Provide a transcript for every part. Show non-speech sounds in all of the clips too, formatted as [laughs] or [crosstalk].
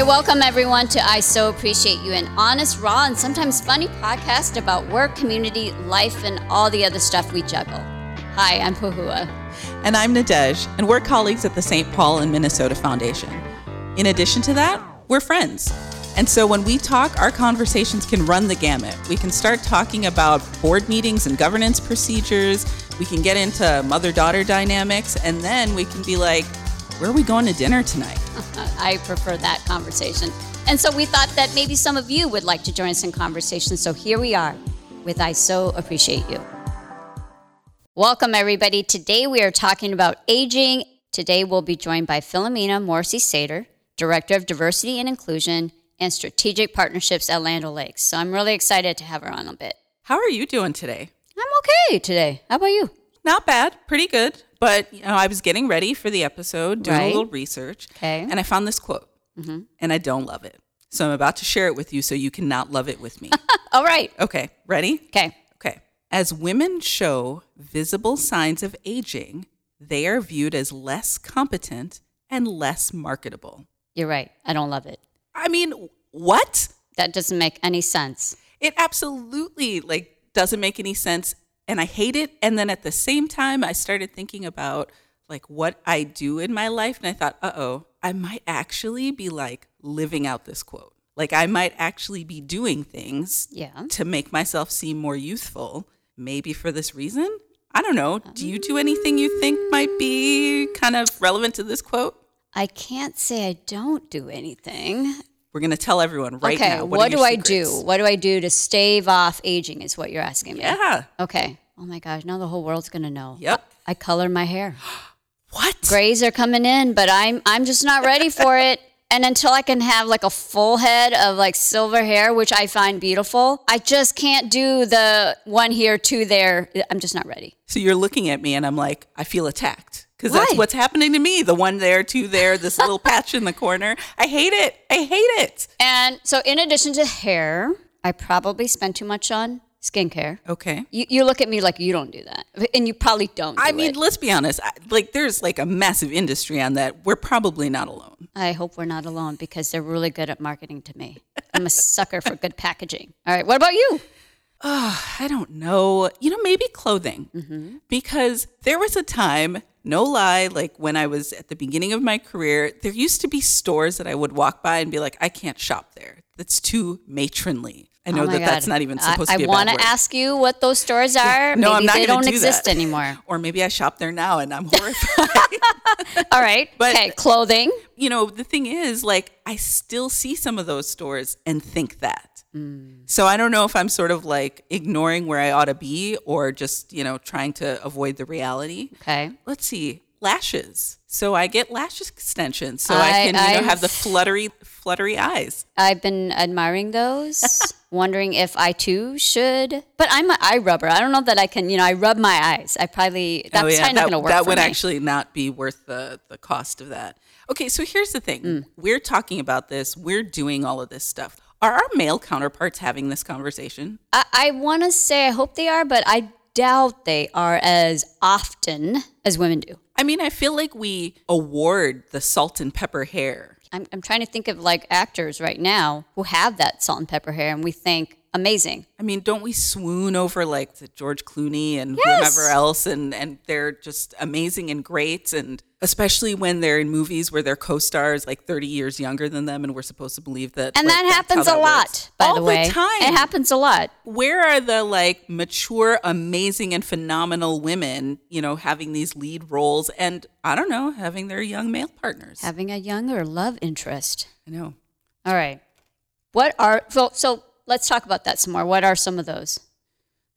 Hey, welcome everyone to I So Appreciate You, an honest, raw, and sometimes funny podcast about work, community, life, and all the other stuff we juggle. Hi, I'm Pahua. And I'm Nadej, and we're colleagues at the St. Paul and Minnesota Foundation. In addition to that, we're friends. And so when we talk, our conversations can run the gamut. We can start talking about board meetings and governance procedures. We can get into mother daughter dynamics. And then we can be like, where are we going to dinner tonight? [laughs] I prefer that conversation. And so we thought that maybe some of you would like to join us in conversation. So here we are with I So Appreciate You. Welcome, everybody. Today we are talking about aging. Today we'll be joined by Philomena Morrissey Sater, Director of Diversity and Inclusion and Strategic Partnerships at Land O'Lakes. So I'm really excited to have her on a bit. How are you doing today? I'm okay today. How about you? Not bad, pretty good. But you know, I was getting ready for the episode, doing Right. a little research, Okay. and I found this quote, Mm-hmm. and I don't love it. So I'm about to share it with you, so you cannot love it with me. [laughs] All right. okay, ready? Okay. Okay. As women show visible signs of aging, they are viewed as less competent and less marketable. You're right. I don't love it. I mean, what? That doesn't make any sense. It absolutely like doesn't make any sense and I hate it and then at the same time I started thinking about like what I do in my life and I thought, "Uh-oh, I might actually be like living out this quote. Like I might actually be doing things Yeah. to make myself seem more youthful, maybe for this reason. I don't know. Do you do anything you think might be kind of relevant to this quote? I can't say I don't do anything. We're going to tell everyone right okay. now. What, are do your I do? What do I do to stave off aging is what you're asking me. Yeah. Okay. Oh my gosh. Now the whole world's going to know. Yep. I color my hair. [gasps] What? Grays are coming in, but I'm I'm just not ready for it. And until I can have like a full head of like silver hair, which I find beautiful, I just can't do the one here, two there. I'm just not ready. So you're looking at me and I'm like, I feel attacked. Because that's what's happening to me. The one there, two there, this little [laughs] patch in the corner. I hate it. I hate it. And so, in addition to hair, I probably spend too much on skincare. Okay. You, you look at me like you don't do that, and you probably don't. I mean, it. let's be honest. I, like, there's like a massive industry on that. We're probably not alone. I hope we're not alone because they're really good at marketing to me. I'm a sucker for good packaging. All right, what about you? Oh, [sighs] I don't know. You know, maybe clothing. Mm-hmm. Because there was a time, no lie, like when I was at the beginning of my career, there used to be stores that I would walk by and be like, I can't shop there. That's too matronly. I know Oh that that's not even I- supposed I, to be a want to ask you what those stores are. No, Maybe I'm not they don't do exist that. anymore. or maybe I shop there now and I'm [laughs] horrified. All right. [laughs] But- okay, clothing. you know, the thing is, like, I still see some of those stores and think that. Mm. So I don't know if I'm sort of like ignoring where I ought to be or just, you know, trying to avoid the reality. Okay. Let's see, lashes. So I get lash extensions so I, I- can, you know, I've- have the fluttery, fluttery eyes. I've been admiring those, [laughs] wondering if I too should. But I'm an eye rubber. I don't know that I can, you know, I rub my eyes. I probably, that's oh yeah, probably not that, going to work that would me. actually not be worth the the cost of that. Okay, so here's the thing: Mm. we're talking about this. We're doing all of this stuff. Are our male counterparts having this conversation? I, I want to say I hope they are, but I doubt they are as often as women do. I mean, I feel like we award the salt and pepper hair. I'm, I'm trying to think of like actors right now who have that salt and pepper hair, and we think amazing. I mean, don't we swoon over like the George Clooney and Yes. whomever else, and and they're just amazing and great, and especially when they're in movies where their co-stars like 30 years younger than them, and we're supposed to believe that. And like, that happens how a that lot, works. by All the way. time. It happens a lot. Where are the like mature, amazing, and phenomenal women, you know, having these lead roles, and I don't know, having their young male partners? Having a younger love interest. I know. All right. What are, so, so let's talk about that some more. What are some of those?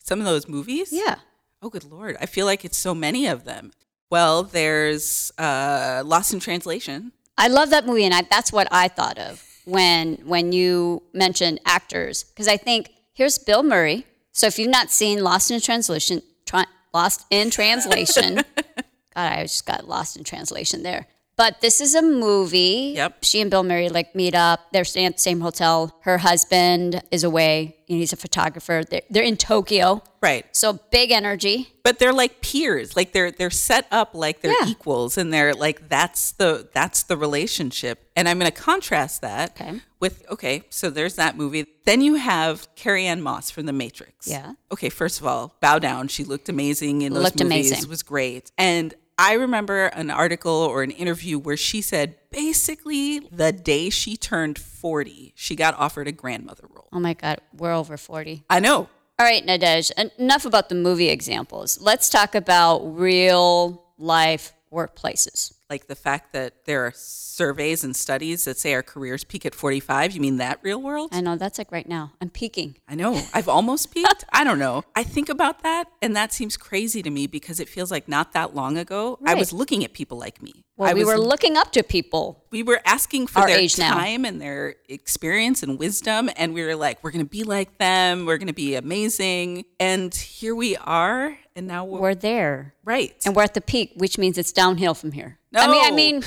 Some of those movies. Yeah. Oh, good lord! I feel like it's so many of them. Well, there's uh, Lost in Translation. I love that movie, and I, that's what I thought of when when you mentioned actors, because I think here's Bill Murray. So if you've not seen Lost in Translation, tra- Lost in Translation, [laughs] God, I just got lost in translation there. But this is a movie. Yep. She and Bill Murray like meet up. They're staying at the same hotel. Her husband is away. You know, he's a photographer. They're, they're in Tokyo. Right. So big energy. But they're like peers. Like they're they're set up like they're Yeah. equals and they're like that's the that's the relationship. And I'm going to contrast that Okay. with okay, so there's that movie. Then you have Carrie Ann Moss from The Matrix. Yeah. Okay, first of all, bow down. She looked amazing in those Looked movies. amazing. Was great. And I remember an article or an interview where she said basically the day she turned 40, she got offered a grandmother role. Oh my God, we're over 40. I know. All right, Nadej, enough about the movie examples. Let's talk about real life workplaces. Like the fact that there are surveys and studies that say our careers peak at 45. You mean that real world? I know that's like right now. I'm peaking. I know. I've almost peaked. I don't know. I think about that, and that seems crazy to me because it feels like not that long ago, I was looking at people like me. Well, I we was, were looking up to people. we were asking for their age now. time and their experience and wisdom, and we were like, we're going to be like them. We're going to be amazing. And here we are, and now we're, We're there. right. And we're at the peak, which means it's downhill from here. I mean, I mean,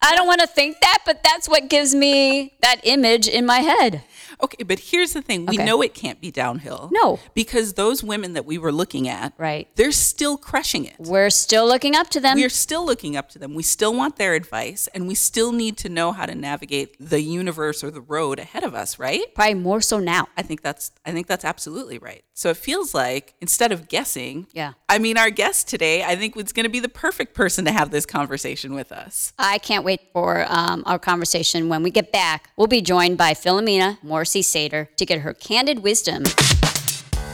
I don't want to think that, but that's what gives me that image in my head. Okay, but here's the thing: we Okay. know it can't be downhill. No. because those women that we were looking at, Right. they're still crushing it. We're still looking up to them. We're still looking up to them. We still want their advice, and we still need to know how to navigate the universe or the road ahead of us. Right? Probably more so now. I think that's I think that's absolutely right. So it feels like instead of guessing, Yeah. I mean, our guest today, I think, was going to be the perfect person to have this conversation with us. I can't wait for um, our conversation when we get back. We'll be joined by Philomena Sater to get her candid wisdom.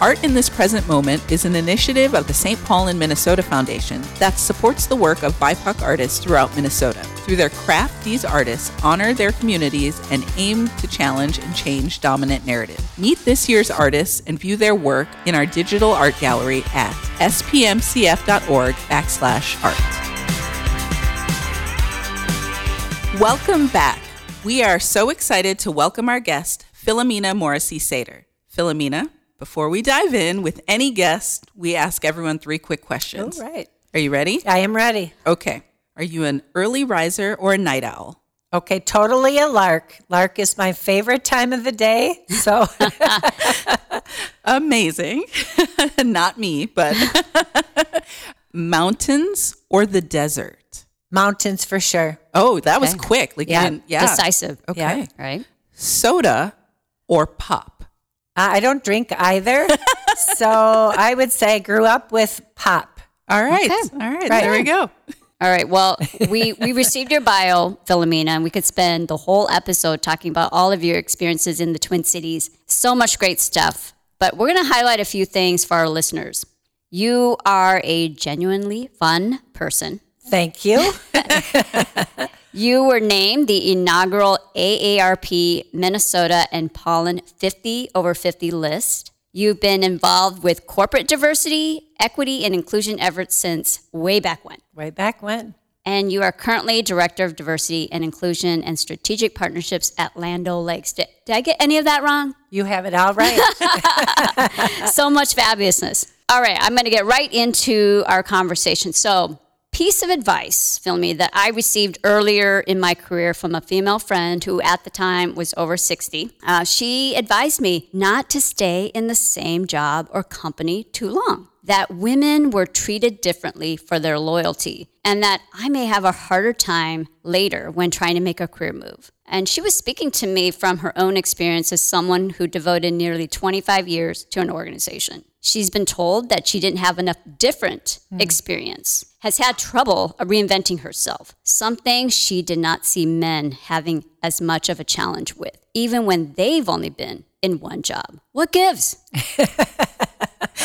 Art in this present moment is an initiative of the St. Paul and Minnesota Foundation that supports the work of BIPOC artists throughout Minnesota. Through their craft, these artists honor their communities and aim to challenge and change dominant narrative. Meet this year's artists and view their work in our digital art gallery at spmcf.org backslash art. Welcome back. We are so excited to welcome our guest, Philomena Morrissey Sater. Philomena, before we dive in with any guest, we ask everyone three quick questions. All right. Are you ready? I am ready. Okay. Are you an early riser or a night owl? Okay, totally a lark. Lark is my favorite time of the day. So, [laughs] Amazing. [laughs] Not me, but [laughs] mountains or the desert? mountains for sure. Oh, that was quick. Like Yeah. yeah. Decisive. Okay. Yeah. Right? Soda or pop? I I don't drink either. [laughs] so, I would say I grew up with pop. All right. Okay. All right. Right. There we go. All right. Well, [laughs] we, we received your bio, Philomena, and we could spend the whole episode talking about all of your experiences in the Twin Cities. So much great stuff. But we're going to highlight a few things for our listeners. You are a genuinely fun person. Thank you. [laughs] You were named the inaugural AARP Minnesota and Pollen 50 over 50 list. You've been involved with corporate diversity, equity, and inclusion efforts since way back when. Way back when. And you are currently Director of Diversity and Inclusion and Strategic Partnerships at Land O'Lakes. Did, did I get any of that wrong? You have it all right. [laughs] [laughs] so much fabulousness. All right, I'm going to get right into our conversation. So, piece of advice, Philmy, that I received earlier in my career from a female friend who at the time was over 60. Uh, she advised me not to stay in the same job or company too long, that women were treated differently for their loyalty, and that I may have a harder time later when trying to make a career move. And she was speaking to me from her own experience as someone who devoted nearly 25 years to an organization. She's been told that she didn't have enough different experience, has had trouble reinventing herself, something she did not see men having as much of a challenge with, even when they've only been in one job. What gives? [laughs]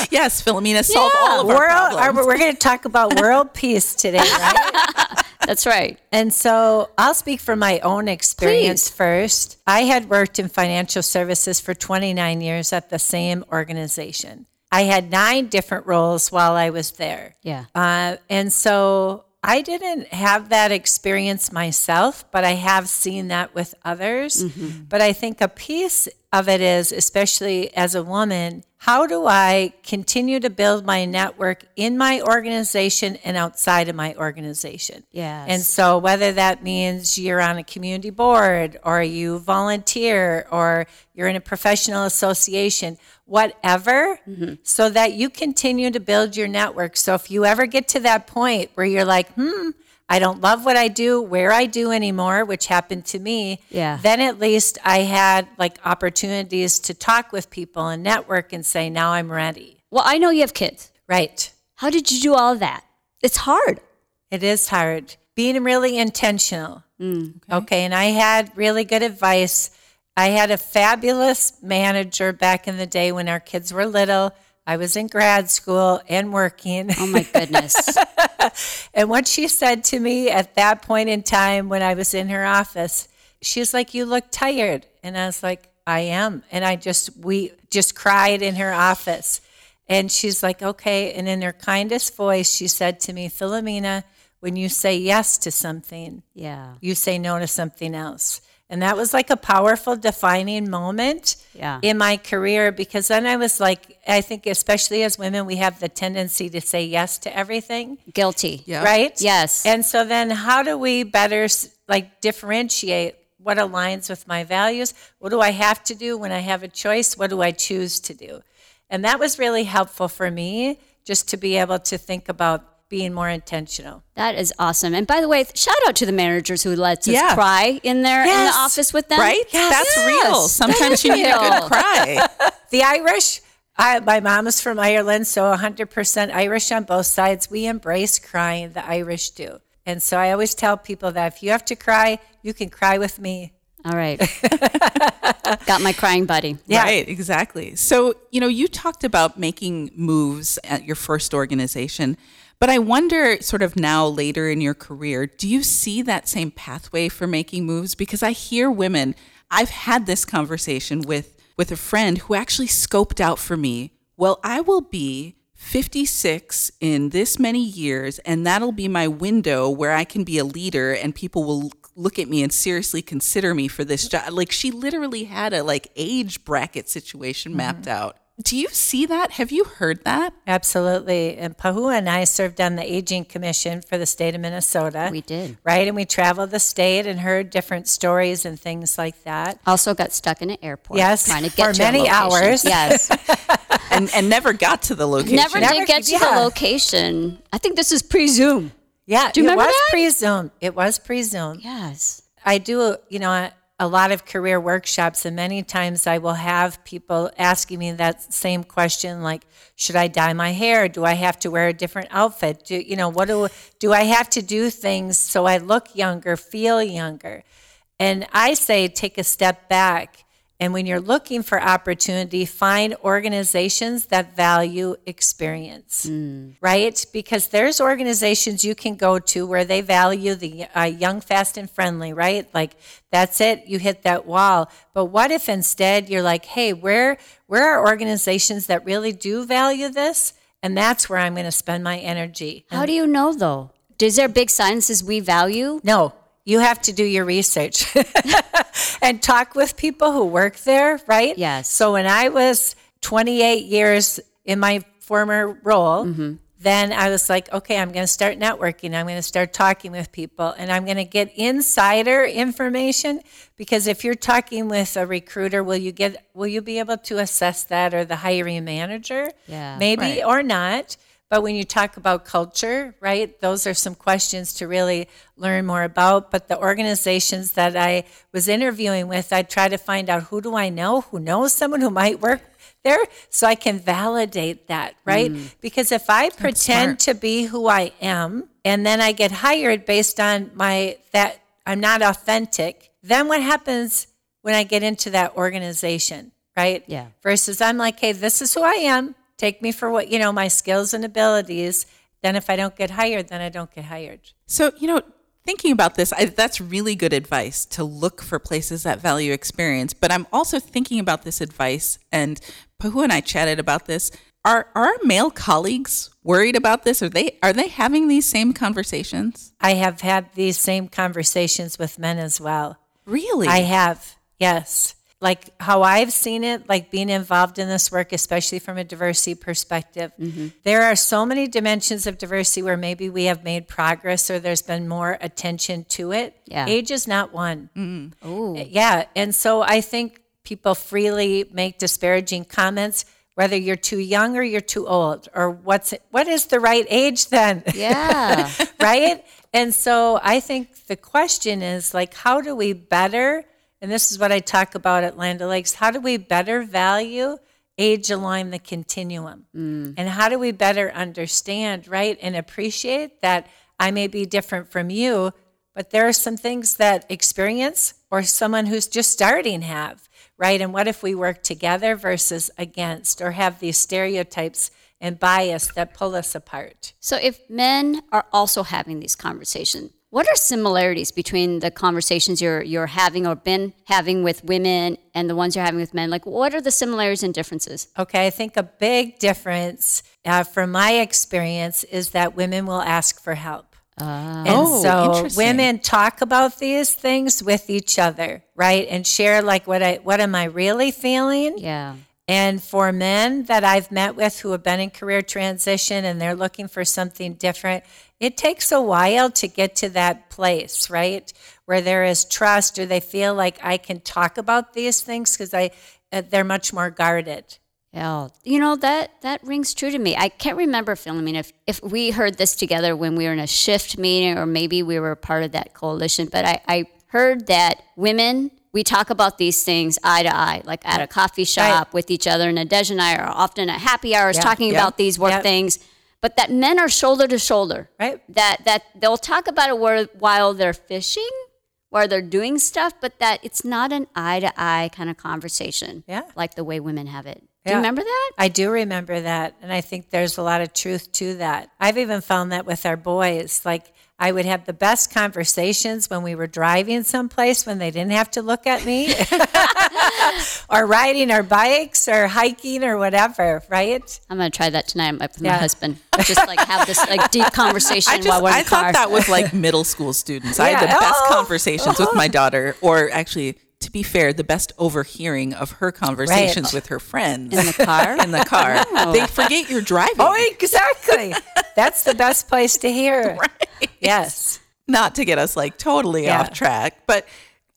Yes, Philomena, solve all of our World, our, problems. we're going to talk about [laughs] world peace today, right? [laughs] That's right. And so I'll speak from my own experience Please. first. I had worked in financial services for 29 years at the same organization. I had nine different roles while I was there. Yeah. Uh, and so I didn't have that experience myself, but I have seen that with others. But I think a piece of it is, especially as a woman, how do I continue to build my network in my organization and outside of my organization? Yes. And so, whether that means you're on a community board or you volunteer or you're in a professional association, whatever, so that you continue to build your network. So, if you ever get to that point where you're like, hmm, I don't love what I do, where I do anymore, which happened to me. Yeah. Then at least I had like opportunities to talk with people and network and say, now I'm ready. well, I know you have kids. Right. How did you do all of that? It's hard. It is hard. Being really intentional. Mm, okay. And I had really good advice. I had a fabulous manager back in the day when our kids were little. I was in grad school and working. Oh my goodness. [laughs] And what she said to me at that point in time when I was in her office, she was like, You look tired. And I was like, I am. And I just, we just cried in her office. And she's like, Okay. And in her kindest voice, she said to me, Philomena, when you say yes to something, yeah. you say no to something else. And that was like a powerful defining moment Yeah. in my career because then I was like, I think, especially as women, we have the tendency to say yes to everything Guilty. Yeah. right? Yes. And so then how do we better like differentiate what aligns with my values? What do I have to do when I have a choice? What do I choose to do? And that was really helpful for me just to be able to think about being more intentional. That is awesome. And by the way, shout out to the managers who lets us Yeah. cry in there in the office with them. Right? That's Yes. real. Sometimes you need a good cry. [laughs] The Irish, I, my mom is from Ireland, so 100% Irish on both sides. We embrace crying, the Irish do. And so I always tell people that if you have to cry, you can cry with me. All right. [laughs] Got my crying buddy. Yeah. Right, exactly. So, you know, you talked about making moves at your first organization, but I wonder, sort of now later in your career, do you see that same pathway for making moves? Because I hear women, I've had this conversation with with a friend who actually scoped out for me, well, I will be 56 in this many years, and that'll be my window where I can be a leader and people will look at me and seriously consider me for this job. Like she literally had a like age bracket situation mapped mm-hmm. out. Do you see that? Have you heard that? Absolutely. And Pahua and I served on the Aging Commission for the state of Minnesota. We did. Right. And we traveled the state and heard different stories and things like that. Also got stuck in an airport. Yes, Trying to get for to many hours. Yes. [laughs] And and never got to the location. Never, Never- did get to yeah. the location. I think this is pre Zoom. Yeah. Do you it remember was that? pre Zoom. It was pre Zoom. Yes. I do, you know, a, lot of career workshops, and many times I will have people asking me that same question, like, should I dye my hair? Do I have to wear a different outfit? Do you know what do do I have to do things so I look younger, feel younger? And I say take a step back. And when you're looking for opportunity, find organizations that value experience, right? Because there's organizations you can go to where they value the uh, young, fast, and friendly, right? Like that's it, you hit that wall. But what if instead you're like, hey, where where are organizations that really do value this? And that's where I'm going to spend my energy. How do you know though? Is there big signs we value? No, you have to do your research [laughs] and talk with people who work there, right? Yes. So when I was 28 years in my former role, mm-hmm. then I was like, okay, I'm going to start networking. I'm going to start talking with people and I'm going to get insider information because if you're talking with a recruiter, will you get will you be able to assess that or the hiring manager? Yeah. Maybe Right. or not. But when you talk about culture, right, those are some questions to really learn more about. But the organizations that I was interviewing with, I try to find out who do I know, who knows someone who might work there, so I can validate that, right? Mm. Because if I pretend to be who I am and then I get hired based on my that I'm not authentic, then what happens when I get into that organization, right? Yeah. Versus I'm like, hey, this is who I am. Take me for what, you know, my skills and abilities. Then if I don't get hired, then I don't get hired. So, you know, thinking about this, I, that's really good advice to look for places that value experience. But I'm also thinking about this advice, and Pahua and I chatted about this. Are are our male colleagues worried about this? Are they are they having these same conversations? I have had these same conversations with men as well. Really? I have, yes. Like how I've seen it, like being involved in this work, especially from a diversity perspective, Mm-hmm. there are so many dimensions of diversity where maybe we have made progress or there's been more attention to it. Yeah. Age is not one. Oh, Yeah. And so I think people freely make disparaging comments, whether you're too young or you're too old, or what's what is the right age then? yeah. [laughs] right? And so I think the question is like, how do we better, and this is what I talk about at Land Lakes how do we better value age align the continuum? Mm. And how do we better understand, right, and appreciate that I may be different from you, but there are some things that experience or someone who's just starting have, right? And what if we work together versus against or have these stereotypes and bias that pull us apart? So if men are also having these conversations, what are similarities between the conversations you're you're having or been having with women and the ones you're having with men? Like, what are the similarities and differences? Okay, I think a big difference uh, from my experience is that women will ask for help. and Oh, so women talk about these things with each other, right? And share like what I what am I really feeling? Yeah. And for men that I've met with who have been in career transition and they're looking for something different, it takes a while to get to that place, right? Where there is trust or they feel like I can talk about these things because I uh, they're much more guarded. Yeah, you know that that rings true to me. I can't remember, Philomene, if if we heard this together when we were in a shift meeting, or maybe we were part of that coalition. But I, I heard that women we talk about these things eye to eye, like at a coffee shop with each other. And Nadej and I are often at happy hours Yeah. talking Yeah. about these work Yeah. things. But that men are shoulder to shoulder, Right. That that they'll talk about it while they're fishing, while they're doing stuff, but that it's not an eye to eye kind of conversation, Yeah. like the way women have it. Do you remember that? I do remember that. And I think there's a lot of truth to that. I've even found that with our boys. Like, I would have the best conversations when we were driving someplace when they didn't have to look at me, [laughs] or riding our bikes, or hiking, or whatever, right? I'm gonna try that tonight with my Yeah. husband. Just like have this like deep conversation [laughs] I just while we're in I the car. I thought that was like [laughs] middle school students. I had the Yeah. best Oh. conversations with my daughter, or actually, to be fair, the best overhearing of her conversations with her friends in the car. [laughs] in the car. [laughs] They forget you're driving. Oh, exactly. That's the best place to hear. [laughs] Yes. not to get us like totally Yeah. off track, but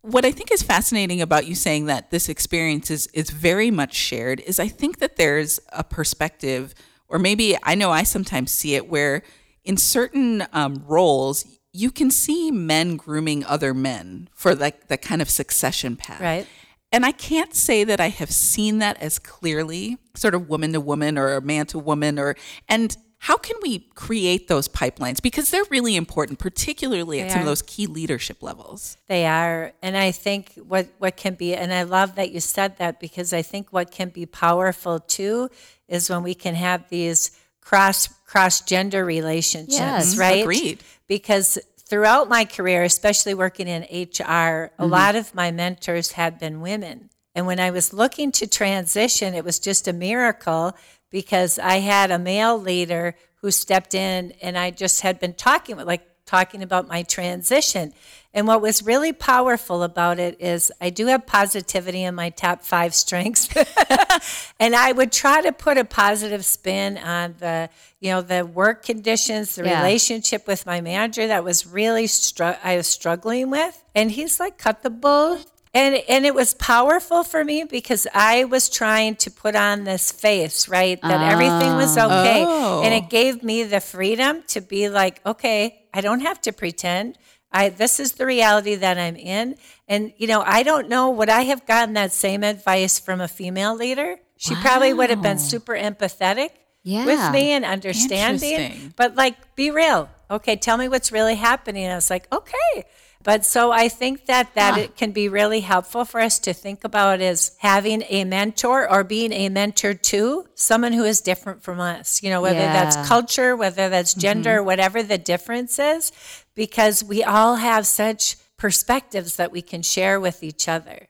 what I think is fascinating about you saying that this experience is is very much shared is I think that there's a perspective, or maybe I know I sometimes see it where in certain um, roles you can see men grooming other men for like the kind of succession path, Right. And I can't say that I have seen that as clearly, sort of woman to woman or man to woman, or and how can we create those pipelines because they're really important, particularly at They some of those key leadership levels. They are. And I think what, what can be, and I love that you said that because I think what can be powerful too is when we can have these cross cross gender relationships, Yes. right? Agreed. Because throughout my career, especially working in HR, a mm-hmm. lot of my mentors had been women. And when I was looking to transition, it was just a miracle because I had a male leader who stepped in and I just had been talking with like talking about my transition. And what was really powerful about it is I do have positivity in my top five strengths. [laughs] and I would try to put a positive spin on the, you know, the work conditions, the Yeah. relationship with my manager that was really str- I was struggling with. And he's like, cut the bull. And, and it was powerful for me because I was trying to put on this face, right? That everything was ah. okay. Oh. And it oh. gave me the freedom to be like, okay, I don't have to pretend. I, this is the reality that I'm in. And, you know, I don't know, would I have gotten that same advice from a female leader? She probably would have been super empathetic Yeah. with me and understanding. But like, be real. Okay, tell me what's really happening. And I was like, okay. But so I think that that ah. it can be really helpful for us to think about as having a mentor or being a mentor to someone who is different from us. You know, whether Yeah. that's culture, whether that's mm-hmm. gender, whatever the difference is, because we all have such perspectives that we can share with each other.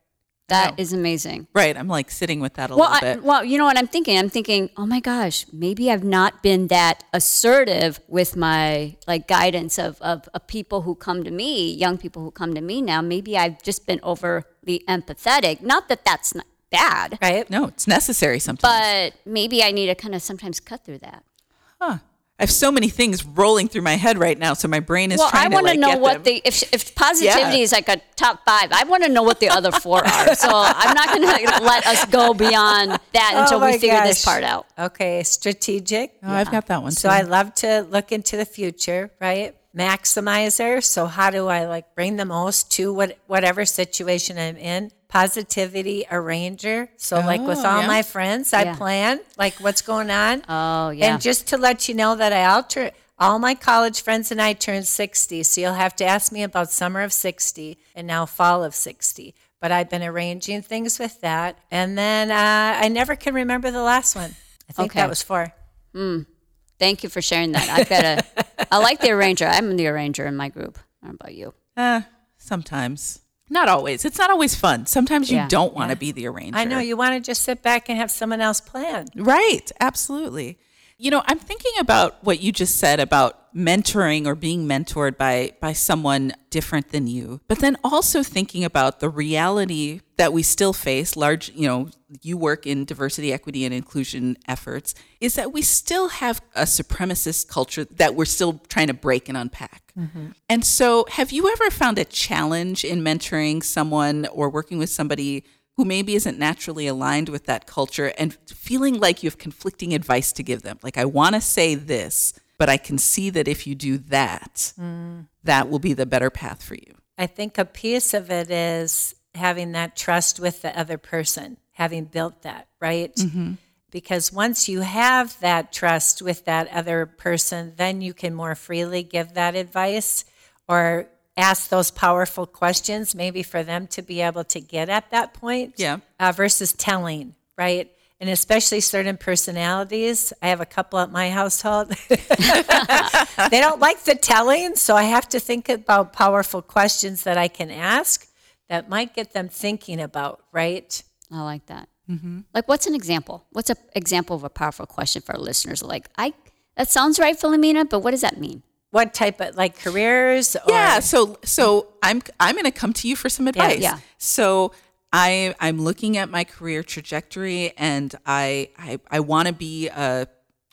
That is amazing. Right. I'm like sitting with that a Well, little I, bit. well, you know what I'm thinking? I'm thinking, oh my gosh, maybe I've not been that assertive with my like guidance of, of, of people who come to me, young people who come to me now. Maybe I've just been overly empathetic. Not that that's not bad, Right? no, it's necessary sometimes. but maybe I need to kind of sometimes cut through that. I have so many things rolling through my head right now, so my brain is Well, trying I want to like, know what them. the if if positivity Yeah. is like a top five. I want to know what the other four are. [laughs] So I'm not going to let us go beyond that oh until Oh we my figure this part out. Okay, strategic. Oh, I've got that one. So. I love to look into the future, right? Maximizer. So how do I like bring the most to what whatever situation I'm in? Positivity arranger. So like with Oh, all yeah. my friends, I Yeah. plan like what's going on. Oh yeah. And just to let you know that I alter all my college friends and I turned 60. So you'll have to ask me about summer of 60 and now fall of 60. But I've been arranging things with that. And then uh, I never can remember the last one. I think Okay. that was four. Thank you for sharing that. I've got a. [laughs] I like the arranger. I'm the arranger in my group. I don't know about you. Uh, sometimes. Not always. It's not always fun. Sometimes you Yeah. don't want to be the arranger. I know you want to just sit back and have someone else plan. Right. Absolutely. You know, I'm thinking about what you just said about mentoring or being mentored by by someone different than you. But then also thinking about the reality that we still face, large, you know, you work in diversity, equity and inclusion efforts, is that we still have a supremacist culture that we're still trying to break and unpack. Mm-hmm. And so, have you ever found a challenge in mentoring someone or working with somebody who maybe isn't naturally aligned with that culture and feeling like you have conflicting advice to give them? Like, I want to say this, but I can see that if you do that, mm. that will be the better path for you. I think a piece of it is having that trust with the other person, having built that, right? Mm-hmm. Because once you have that trust with that other person, then you can more freely give that advice or ask those powerful questions, maybe for them to be able to get at that point. Yeah. Uh, versus telling, right? And especially certain personalities. I have a couple at my household. [laughs] they don't like the telling, so I have to think about powerful questions that I can ask that might get them thinking about, right? I like that. Like, what's an example? What's an example of a powerful question for our listeners? Like, I that sounds right, Philomena, but what does that mean? What type of like careers? Or, Yeah, so so I'm I'm going to come to you for some advice. yeah. So I I'm looking at my career trajectory and I I I want to be a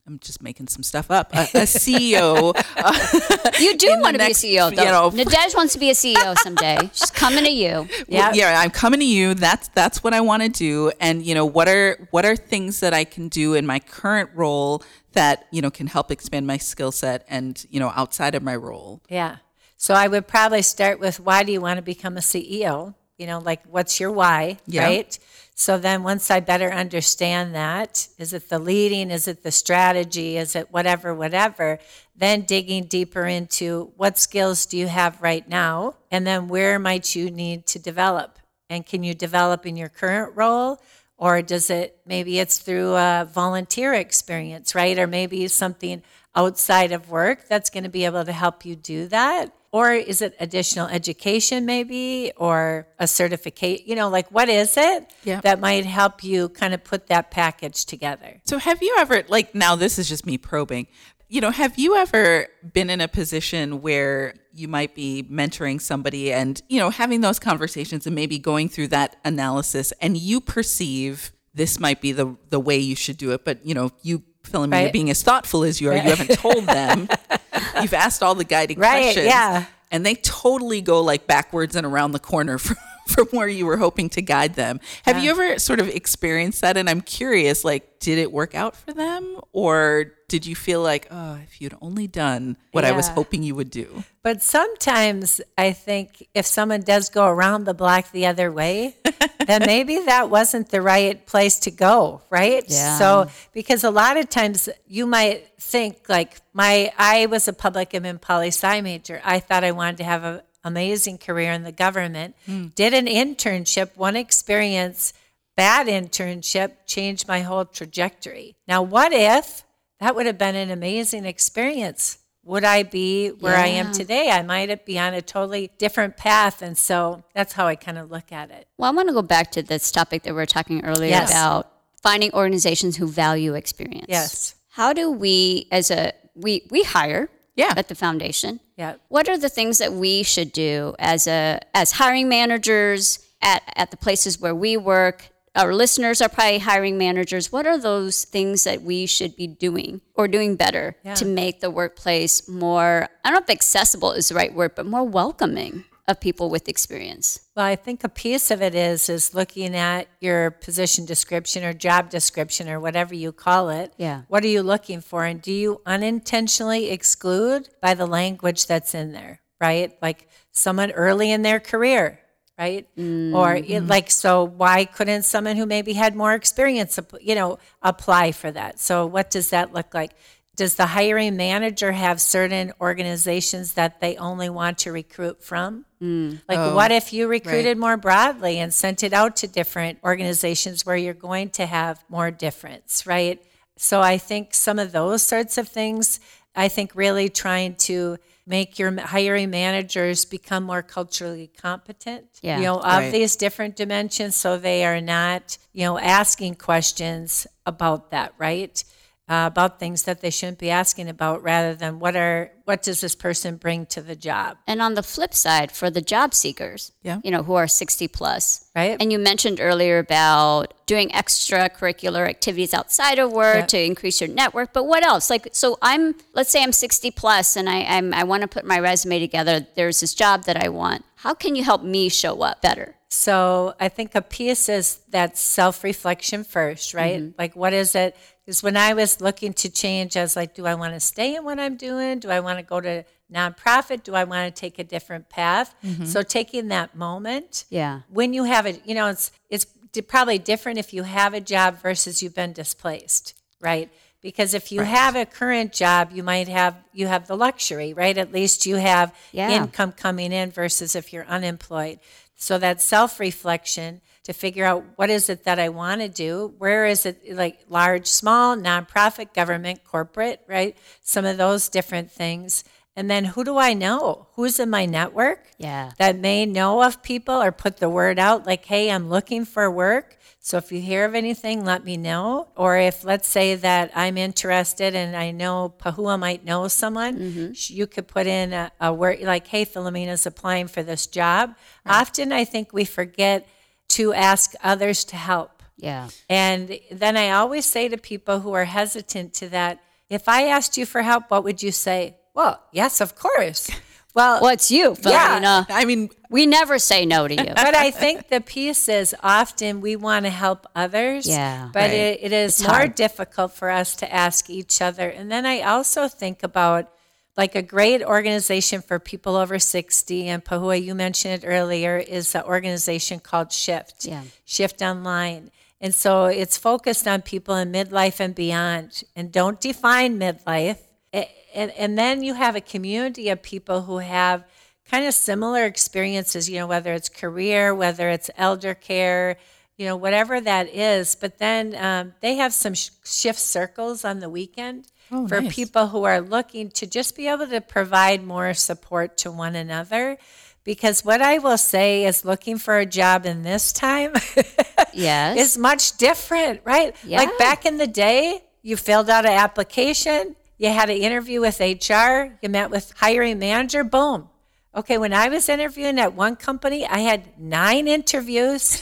I'm just making some stuff up. A, a CEO. [laughs] uh, You do want to be a CEO, though. you know, Nadej wants to be a CEO someday. She's coming to you. [laughs] Yeah. yeah i'm coming to you that's that's what i want to do and you know what are what are things that i can do in my current role that you know can help expand my skill set and you know outside of my role Yeah. So I would probably start with why do you want to become a CEO? You know, like what's your why, Yeah. right? So then once I better understand that, is it the leading, is it the strategy, is it whatever, whatever, then digging deeper into what skills do you have right now? And then where might you need to develop? And can you develop in your current role? Or does it, maybe it's through a volunteer experience, right? Or maybe something outside of work that's going to be able to help you do that? Or is it additional education, maybe, or a certificate? You know, like what is it Yeah. that might help you kind of put that package together? so have you ever like now this is just me probing you know have you ever been in a position where you might be mentoring somebody and you know having those conversations and maybe going through that analysis and you perceive this might be the the way you should do it but you know you me Right. being as thoughtful as you are you haven't told them [laughs] you've asked all the guiding Right, questions yeah. and they totally go like backwards and around the corner from, [laughs] from where you were hoping to guide them have you ever sort of experienced that and i'm curious like did it work out for them or did you feel like oh if you'd only done what i was hoping you would do But sometimes I think if someone does go around the block the other way, [laughs] then maybe that wasn't the right place to go, right? Yeah. So because a lot of times you might think like my I was a public admin poli sci major. I thought I wanted to have an amazing career in the government. Mm. Did an internship, one experience, bad internship changed my whole trajectory. Now what if that would have been an amazing experience? would I be where I am today? I might be on a totally different path. And so that's how I kind of look at it. Well, I want to go back to this topic that we were talking earlier Yes. about finding organizations who value experience. Yes. How do we, as a we we hire Yeah. at the foundation? Yeah. What are the things that we should do as a as hiring managers at at the places where we work? Our listeners are probably hiring managers. What are those things that we should be doing or doing better Yeah. to make the workplace more I don't know if accessible is the right word, but more welcoming of people with experience? Well, I think a piece of it is is looking at your position description or job description or whatever you call it. Yeah. What are you looking for? And do you unintentionally exclude by the language that's in there, right? Like someone early in their career, right? Or it, mm-hmm. like so why couldn't someone who maybe had more experience, you know, apply for that? So what does that look like? Does the hiring manager have certain organizations that they only want to recruit from? Mm. Like, oh, what if you recruited more broadly and sent it out to different organizations where you're going to have more difference, right? So, I think some of those sorts of things, I think really trying to make your hiring managers become more culturally competent, Yeah. you know, of Right. these different dimensions so they are not, you know, asking questions about that, right? Uh, about things that they shouldn't be asking about rather than what are what does this person bring to the job And on the flip side, for the job seekers, Yeah. you know, who are 60 plus, Right. And you mentioned earlier about doing extracurricular activities outside of work Yeah. to increase your network. But what else? Like, so I'm, let's say I'm 60 plus and I, I'm, I want to put my resume together. There's this job that I want. How can you help me show up better? So I think a piece is that self reflection first, right? Like, what is it? Because when I was looking to change, I was like, do I want to stay in what I'm doing? Do I want to go to nonprofit? Do I want to take a different path? Mm-hmm. So taking that moment Yeah. when you have it, you know, it's it's probably different if you have a job versus you've been displaced, right? Because if you have a current job, you might have you have the luxury, right? At least you have Yeah. income coming in versus if you're unemployed. So that self-reflection to figure out what is it that I want to do? Where is it like large, small, nonprofit, government, corporate, right? Some of those different things. And then who do I know? Who's in my network? Yeah. that may know of people or put the word out like, hey, I'm looking for work. So if you hear of anything, let me know. Or if, let's say, that I'm interested and I know Pahua might know someone, mm-hmm. sh you could put in a, a word like, hey, Philomena's applying for this job. Often I think we forget to ask others to help. Yeah. And then I always say to people who are hesitant to that, if I asked you for help, what would you say? Well, yes, of course. [laughs] Well, Well, it's you, Yeah. I mean, We never say no to you. but I think the piece is often we want to help others. Yeah. But Right. it, it is It's more hard. difficult for us to ask each other. And then I also think about like a great organization for people over 60, and Pahua, you mentioned it earlier, is an organization called Shift. Yeah. Shift Online. And so it's focused on people in midlife and beyond. And don't define midlife. And, and then you have a community of people who have kind of similar experiences, you know, whether it's career, whether it's elder care, you know, whatever that is. But then um, they have some sh- shift circles on the weekend Oh, for nice. people who are looking to just be able to provide more support to one another. Because what I will say is looking for a job in this time [laughs] Yes. is much different, right? Yeah. Like back in the day, you filled out an application, you had an interview with HR, you met with hiring manager, boom. Okay, when I was interviewing at one company, I had nine interviews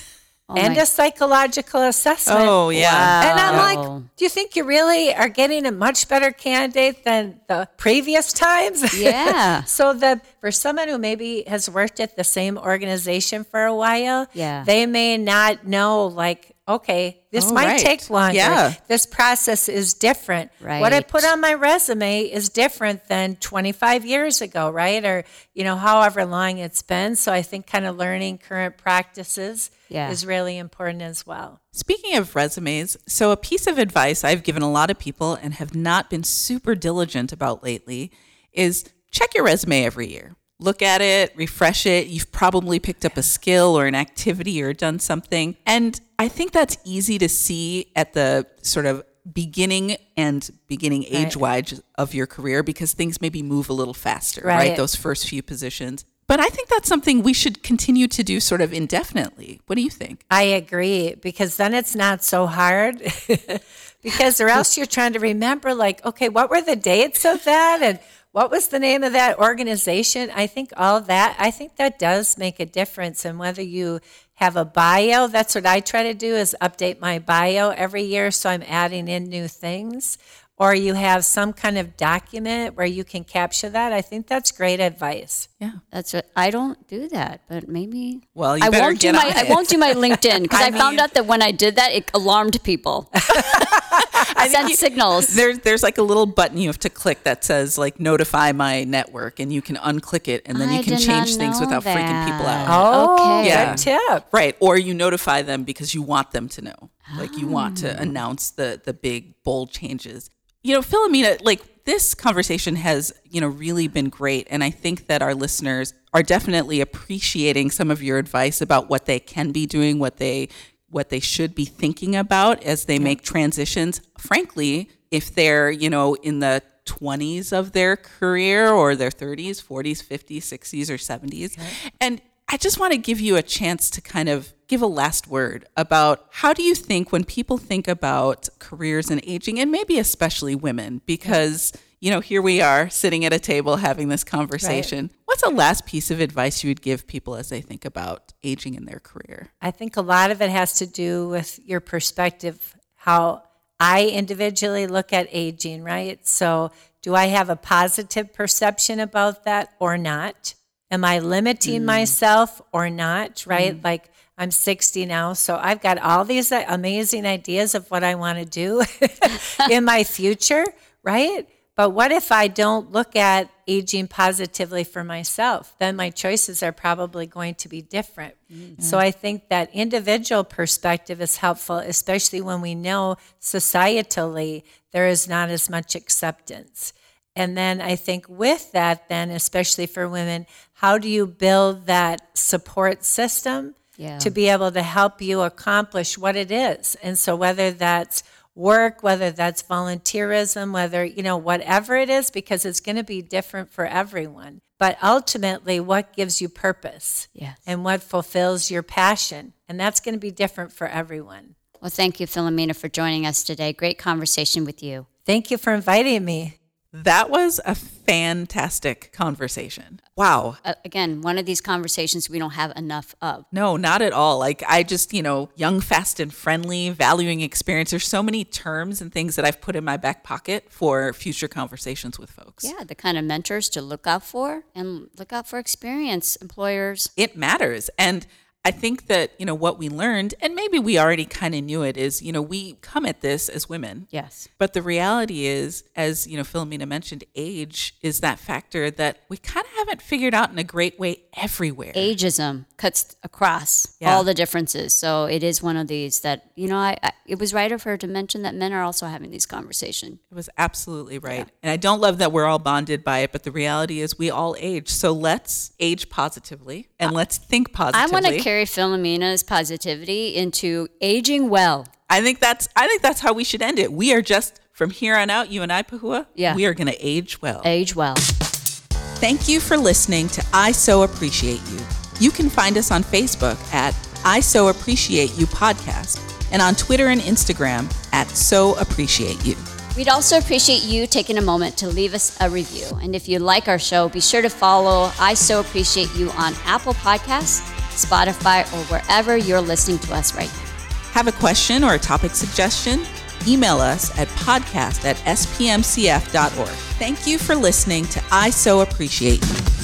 Oh and my- a psychological assessment. oh yeah. And I'm like, do you think you really are getting a much better candidate than the previous times? [laughs] Yeah. so that for someone who maybe has worked at the same organization for a while, Yeah. they may not know like, okay, this Oh, might right. take longer. Yeah. This process is different. Right. What I put on my resume is different than 25 years ago, right? Or, you know, however long it's been. So I think kind of learning current practices Yeah. is really important as well. Speaking of resumes, so a piece of advice I've given a lot of people and have not been super diligent about lately is check your resume every year. Look at it, refresh it. You've probably picked up a skill or an activity or done something. And I think that's easy to see at the sort of beginning and beginning Right. age wise of your career because things maybe move a little faster, right. Right. Those first few positions. But I think that's something we should continue to do sort of indefinitely. What do you think? I agree because then it's not so hard. [laughs] because or else [laughs] you're trying to remember like, okay, what were the dates of that and what was the name of that organization? I think all that I think that does make a difference and whether you have a bio, that's what I try to do is update my bio every year so I'm adding in new things. Or you have some kind of document where you can capture that. I think that's great advice. Yeah. That's what I don't do that, but maybe. Well, you I better won't do get my on I won't do my [laughs] LinkedIn because I, I found out that when I did that, it alarmed people. [laughs] I Sent you- signals. There's there's like a little button you have to click that says like notify my network, and you can unclick it, and then I you can change things know without freaking people out. Oh, Okay. Yeah. good tip. Right. Or you notify them because you want them to know. Like you want to Ah. announce the the big bold changes. You know, Philomena, like this conversation has, you know, really been great. And I think that our listeners are definitely appreciating some of your advice about what they can be doing, what they what they should be thinking about as they make transitions. Frankly, if they're, you know, in the 20s of their career or their 30s, 40s, 50s, 60s, or 70s. And I just want to give you a chance to kind of give a last word about how do you think when people think about careers and aging, and maybe especially women, because, you know, here we are sitting at a table having this conversation. What's a last piece of advice you would give people as they think about aging in their career? I think a lot of it has to do with your perspective, how I individually look at aging, right? So, do I have a positive perception about that or not? Am I limiting mm. myself or not, right? Mm. Like, I'm 60 now, so I've got all these uh, amazing ideas of what I want to do [laughs] [laughs] in my future, right? But what if I don't look at aging positively for myself? Then my choices are probably going to be different. Mm-hmm. So I think that individual perspective is helpful, especially when we know societally there is not as much acceptance. And then I think with that, then, especially for women, how do you build that support system Yeah. to be able to help you accomplish what it is? And so, whether that's work, whether that's volunteerism, whether, you know, whatever it is, because it's going to be different for everyone. But ultimately, what gives you purpose Yes. and what fulfills your passion? And that's going to be different for everyone. Well, thank you, Philomena, for joining us today. Great conversation with you. Thank you for inviting me. That was a fantastic conversation. Wow. Uh, again, one of these conversations we don't have enough of. No, not at all. Like I just, you know, young, fast, and friendly, valuing experience. There's so many terms and things that I've put in my back pocket for future conversations with folks. Yeah, the kind of mentors to look out for and look out for experience employers. It matters. And I think that, you know, what we learned, and maybe we already kind of knew it, is, you know, we come at this as women. Yes. But the reality is, as you know, Philomena mentioned, age is that factor that we kind of haven't figured out in a great way everywhere. Ageism cuts across Yeah. all the differences. So it is one of these that, you know, I, I it was right of her to mention that men are also having these conversations. It was absolutely right. And I don't love that we're all bonded by it, but the reality is we all age. So let's age positively and let's think I positively. want to carry Philomena's positivity into aging well. I think that's I think that's how we should end it. We are just from here on out, you and I, Pahua, Yeah. we are gonna age well. Age well. Thank you for listening to I So Appreciate You. You can find us on Facebook at I So Appreciate You Podcast and on Twitter and Instagram at So Appreciate You. We'd also appreciate you taking a moment to leave us a review. And if you like our show, be sure to follow I So Appreciate You on Apple Podcasts, Spotify, or wherever you're listening to us right now. Have a question or a topic suggestion? Email us at podcast at spmcf.org. Thank you for listening to I So Appreciate You.